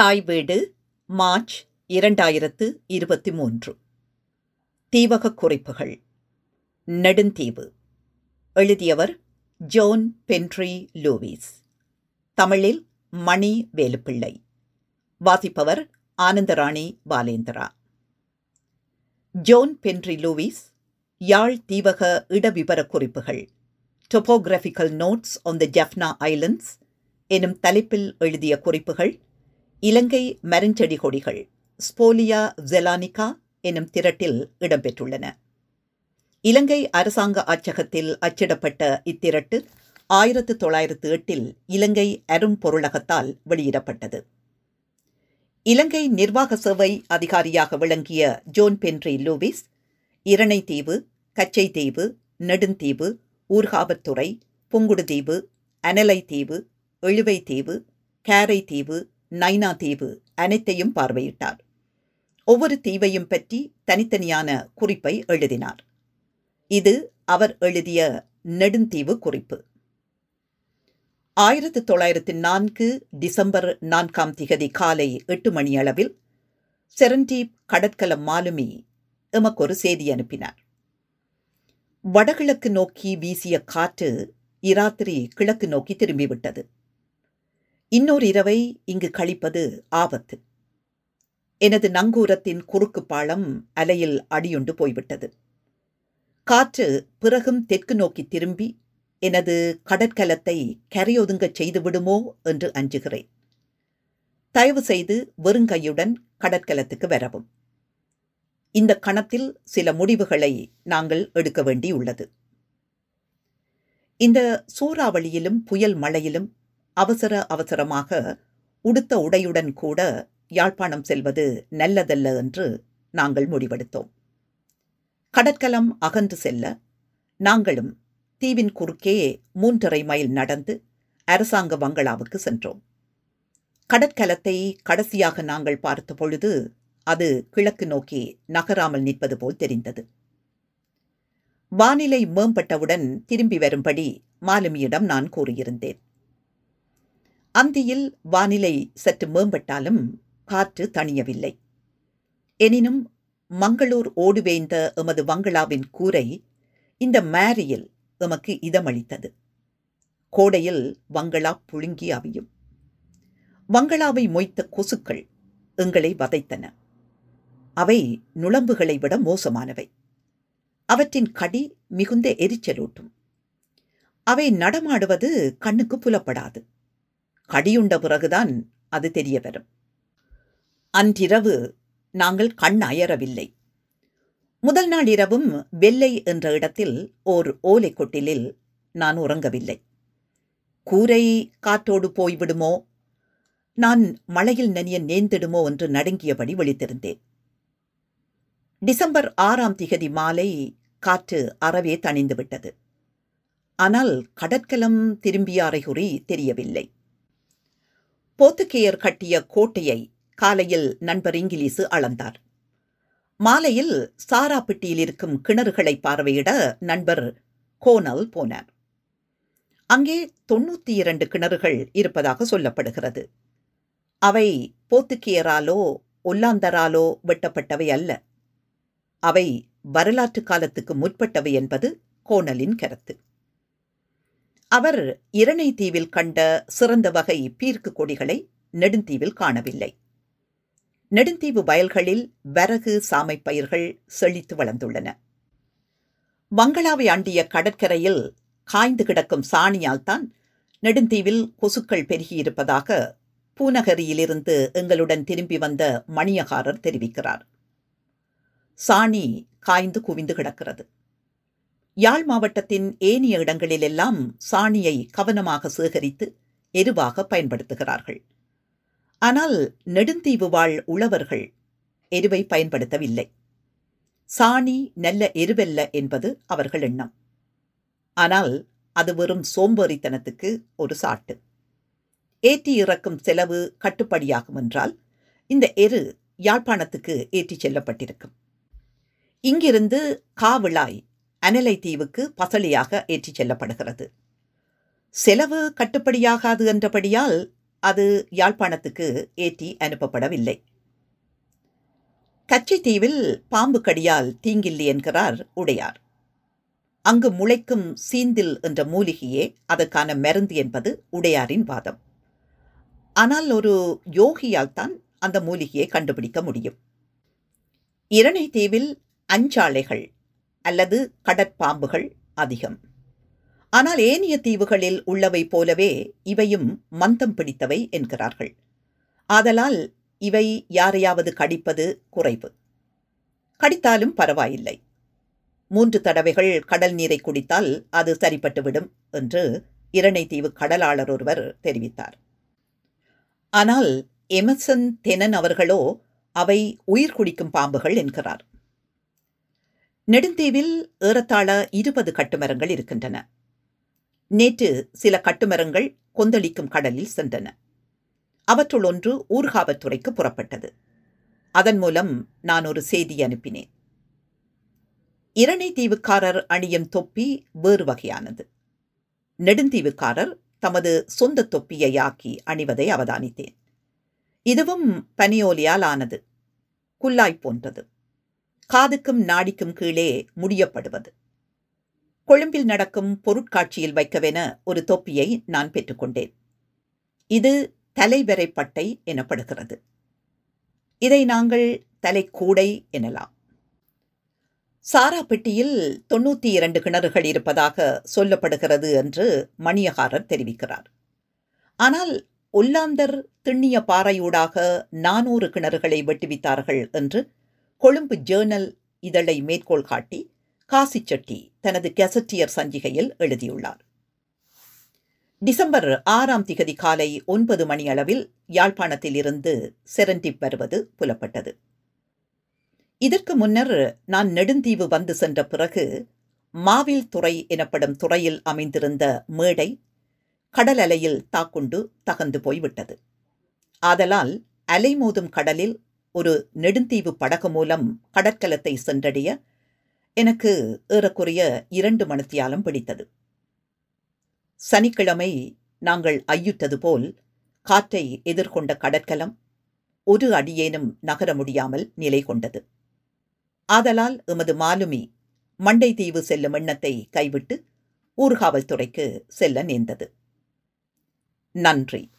தாய் வீடு மார்ச் இரண்டாயிரத்து இருபத்தி மூன்று. தீவகக் குறிப்புகள். நெடுந்தீவு. எழுதியவர் ஜோன் பென்ட்ரி லூவிஸ் தமிழில் மணி வேலுப்பிள்ளை. வாசிப்பவர் Anandarani Balendra. John Penry Lewis Yarl தீவக இடவிபர குறிப்புகள். Topographical notes on the Jaffna islands எனும் தலைப்பில் எழுதிய குறிப்புகள் இலங்கை மரஞ்செடி கொடிகள் ஸ்போலியா ஜெலானிகா எனும் திரட்டில் இடம்பெற்றுள்ளன. இலங்கை அரசாங்க அச்சகத்தில் அச்சிடப்பட்ட இத்திரட்டு ஆயிரத்து தொள்ளாயிரத்து எட்டில் இலங்கை அரும்பொருளகத்தால் வெளியிடப்பட்டது. இலங்கை நிர்வாக சேவை அதிகாரியாக விளங்கிய John Penry Lewis Iranaitivu Kachchativu Neduntivu Urkavatturai Pungudutivu Analaitivu Eluvaitivu Karaitivu Nainativu அனைத்தையும் பார்வையிட்டார். ஒவ்வொரு தீவையும் பற்றி தனித்தனியான குறிப்பை எழுதினார். இது அவர் எழுதிய நெடுந்தீவு குறிப்பு. ஆயிரத்து தொள்ளாயிரத்து நான்கு டிசம்பர் நான்காம் திகதி காலை எட்டு மணி அளவில் செரண்டீப் கடற்கல மாலுமி எமக்கொரு செய்தி அனுப்பினார். வடகிழக்கு நோக்கி வீசிய காற்று இராத்திரி கிழக்கு நோக்கி திரும்பிவிட்டது. இன்னொரு இரவை இங்கு கழிப்பது ஆபத்து. எனது நங்கூரத்தின் குறுக்கு பாலம் அலையில் அடியுண்டு போய்விட்டது. காற்று பிறகும் தெற்கு நோக்கி திரும்பி எனது கடற்கலத்தை கரையொதுங்கச் செய்துவிடுமோ என்று அஞ்சுகிறேன். தயவு செய்து வெறுங்கையுடன் கடற்கலத்துக்கு வரவும். இந்த கணத்தில் சில முடிவுகளை நாங்கள் எடுக்க வேண்டியுள்ளது. இந்த சூறாவளியிலும் புயல் மழையிலும் அவசர அவசரமாக உடுத்த உடையுடன் கூட யாழ்ப்பாணம் செல்வது நல்லதல்ல என்று நாங்கள் முடிவெடுத்தோம். கடற்கலம் அகன்று செல்ல நாங்களும் தீவின் குறுக்கே மூன்றரை மைல் நடந்து அரசாங்க பங்களாவுக்கு சென்றோம். கடற்கலத்தை கடைசியாக நாங்கள் பார்த்த பொழுது அது கிழக்கு நோக்கி நகராமல் நிற்பது போல் தெரிந்தது. வானிலை மேம்பட்டவுடன் திரும்பி வரும்படி மாலுமியிடம் நான் கூறியிருந்தேன். அந்தியில் வானிலை சற்று மேம்பட்டாலும் காற்று தணியவில்லை. எனினும் மங்களூர் ஓடுவேந்த எமது வங்களாவின் கூரை இந்த மேரியில் எமக்கு இதமளித்தது. கோடையில் வங்களா புழுங்கி அவியும். வங்களாவை மொய்த்த கொசுக்கள் எங்களை வதைத்தன. அவை நுழம்புகளை விட மோசமானவை. அவற்றின் கடி மிகுந்த எரிச்சலூட்டும். அவை நடமாடுவது கண்ணுக்கு புலப்படாது. கடியுண்ட பிறகுதான் அது தெரிய வரும் அன்றிரவு நாங்கள் கண் அயரவில்லை. முதல் நாள் இரவும் வெள்ளை என்ற இடத்தில் ஓர் ஓலை கொட்டிலில் நான் உறங்கவில்லை. கூரை காற்றோடு போய்விடுமோ? நான் மழையில் நனிய நேர்ந்திடுமோ என்று நடுங்கியபடி விழித்திருந்தேன். டிசம்பர் ஆறாம் திகதி மாலை காற்று அறவே தணிந்துவிட்டது. ஆனால் கடற்கலம் திரும்பிய அறைகுறி தெரியவில்லை. போத்துக்கேயர் கட்டிய கோட்டையை காலையில் நண்பர் இங்கிலீசு அளந்தார். மாலையில் சாராப்பட்டியில் இருக்கும் கிணறுகளை பார்வையிட நண்பர் கோனல் போனார். அங்கே தொண்ணூற்றி இரண்டு கிணறுகள் இருப்பதாக சொல்லப்படுகிறது. அவை போத்துக்கியராலோ ஒல்லாந்தராலோ வெட்டப்பட்டவை அல்ல. அவை வரலாற்று காலத்துக்கு முற்பட்டவை என்பது கோணலின் கருத்து. அவர் இரணை தீவில் கண்ட சிறந்த வகை பீர்க்கு கொடிகளை நெடுந்தீவில் காணவில்லை. நெடுந்தீவு வயல்களில் வரகு சாமை பயிர்கள் செழித்து வளர்ந்துள்ளன. வங்களாவை அண்டிய கடற்கரையில் காய்ந்து கிடக்கும் சாணியால் தான் நெடுந்தீவில் கொசுக்கள் பெருகியிருப்பதாக பூநகரியிலிருந்து எங்களுடன் திரும்பி வந்த மணியகாரர் தெரிவிக்கிறார். சாணி காய்ந்து குவிந்து கிடக்கிறது. யாழ் மாவட்டத்தின் ஏனைய இடங்களிலெல்லாம் சாணியை கவனமாக சேகரித்து எருவாக பயன்படுத்துகிறார்கள். ஆனால் நெடுந்தீவு வாழ் உழவர்கள் எருவை பயன்படுத்தவில்லை. சாணி நல்ல எருவல்ல என்பது அவர்கள் எண்ணம். ஆனால் அது வெறும் சோம்பேறித்தனத்துக்கு ஒரு சாட்டு. ஏற்றி இறக்கும் செலவு கட்டுப்படியாகும் என்றால் இந்த எரு யாழ்ப்பாணத்துக்கு ஏற்றிச் செல்லப்பட்டிருக்கும். இங்கிருந்து காவிளாய் அனலை தீவுக்கு பசலியாக ஏற்றிச் செல்லப்படுகிறது. செலவு கட்டுப்படியாகாது என்றபடியால் அது யாழ்ப்பாணத்துக்கு ஏற்றி அனுப்பப்படவில்லை. கச்சைத்தீவில் பாம்பு கடியால் தீங்கில்லை என்கிறார் உடையார். அங்கு முளைக்கும் சீந்தில் என்ற மூலிகையே அதற்கான மருந்து என்பது உடையாரின் வாதம். ஆனால் ஒரு யோகியால் தான் அந்த மூலிகையை கண்டுபிடிக்க முடியும். இரணை தீவில் அஞ்சாலைகள் அல்லது கடற்பாம்புகள் அதிகம். ஆனால் ஏனைய தீவுகளில் உள்ளவை போலவே இவையும் மந்தம் பிடித்தவை என்கிறார்கள். ஆதலால் இவை யாரையாவது கடிப்பது குறைவு. கடித்தாலும் பரவாயில்லை. மூன்று தடவைகள் கடல் நீரை குடித்தால் அது சரிப்பட்டுவிடும் என்று இரணைத்தீவு கடலாளர் ஒருவர் தெரிவித்தார். ஆனால் எமர்சன் தெனன் அவர்களோ அவை உயிர் குடிக்கும் பாம்புகள் என்கிறார். நெடுந்தீவில் ஏறத்தாழ இருபது கட்டுமரங்கள் இருக்கின்றன. நேற்று சில கட்டுமரங்கள் கொந்தளிக்கும் கடலில் சென்றன. அவற்றுள் ஒன்று ஊர்காவத்துறைக்கு புறப்பட்டது. அதன் மூலம் நான் ஒரு செய்தி அனுப்பினேன். இரணை தீவுக்காரர் அணியும் தொப்பி வேறு வகையானது. நெடுந்தீவுக்காரர் தமது சொந்த தொப்பியை ஆக்கி அணிவதை அவதானித்தேன். இதுவும் பனியோலியால் ஆனது குல்லாய் போன்றது. காதுக்கும் நாடிக்கும் கீழே முடியப்படுவது. கொழும்பில் நடக்கும் பொருட்காட்சியில் வைக்கவென ஒரு தொப்பியை நான் பெற்றுக்கொண்டேன். இது தலைவரைப்பட்டை எனப்படுகிறது. இதை நாங்கள் தலைக்கூடை எனலாம். சாராப்பெட்டியில் தொண்ணூற்றி இரண்டு கிணறுகள் இருப்பதாக சொல்லப்படுகிறது என்று மணியகாரர் தெரிவிக்கிறார். ஆனால் ஒல்லாந்தர் திண்ணிய பாறையூடாக நானூறு கிணறுகளை வெட்டுவித்தார்கள் என்று கொழும்பு ஜேர்னல் இதழை மேற்கோள் காட்டி காசிச்செட்டி தனது கெசட்டியர் சஞ்சிகையில் எழுதியுள்ளார். டிசம்பர் ஆறாம் திகதி காலை ஒன்பது மணி அளவில் யாழ்ப்பாணத்தில் இருந்து செரண்டிப் வருவது புலப்பட்டது. இதற்கு முன்னர் நான் நெடுந்தீவு வந்து சென்ற பிறகு மாவில் துறை எனப்படும் துறையில் அமைந்திருந்த மேடை கடல் அலையில் தாக்குண்டு தகந்து போய்விட்டது. ஆதலால் அலைமோதும் கடலில் ஒரு நெடுந்தீவு படகு மூலம் கடற்கலத்தை சென்றடைய எனக்கு ஏறக்குறைய இரண்டு மணித்தியாலம் பிடித்தது. சனிக்கிழமை நாங்கள் ஐயுற்றது போல் காற்றை எதிர்கொண்ட கடற்கலம் ஒரு அடியேனும் நகர முடியாமல் நிலை கொண்டது. ஆதலால் எமது மாலுமி மண்டை தீவு செல்லும் எண்ணத்தை கைவிட்டு ஊர்காவல்துறைக்கு செல்ல நேர்ந்தது. நன்றி.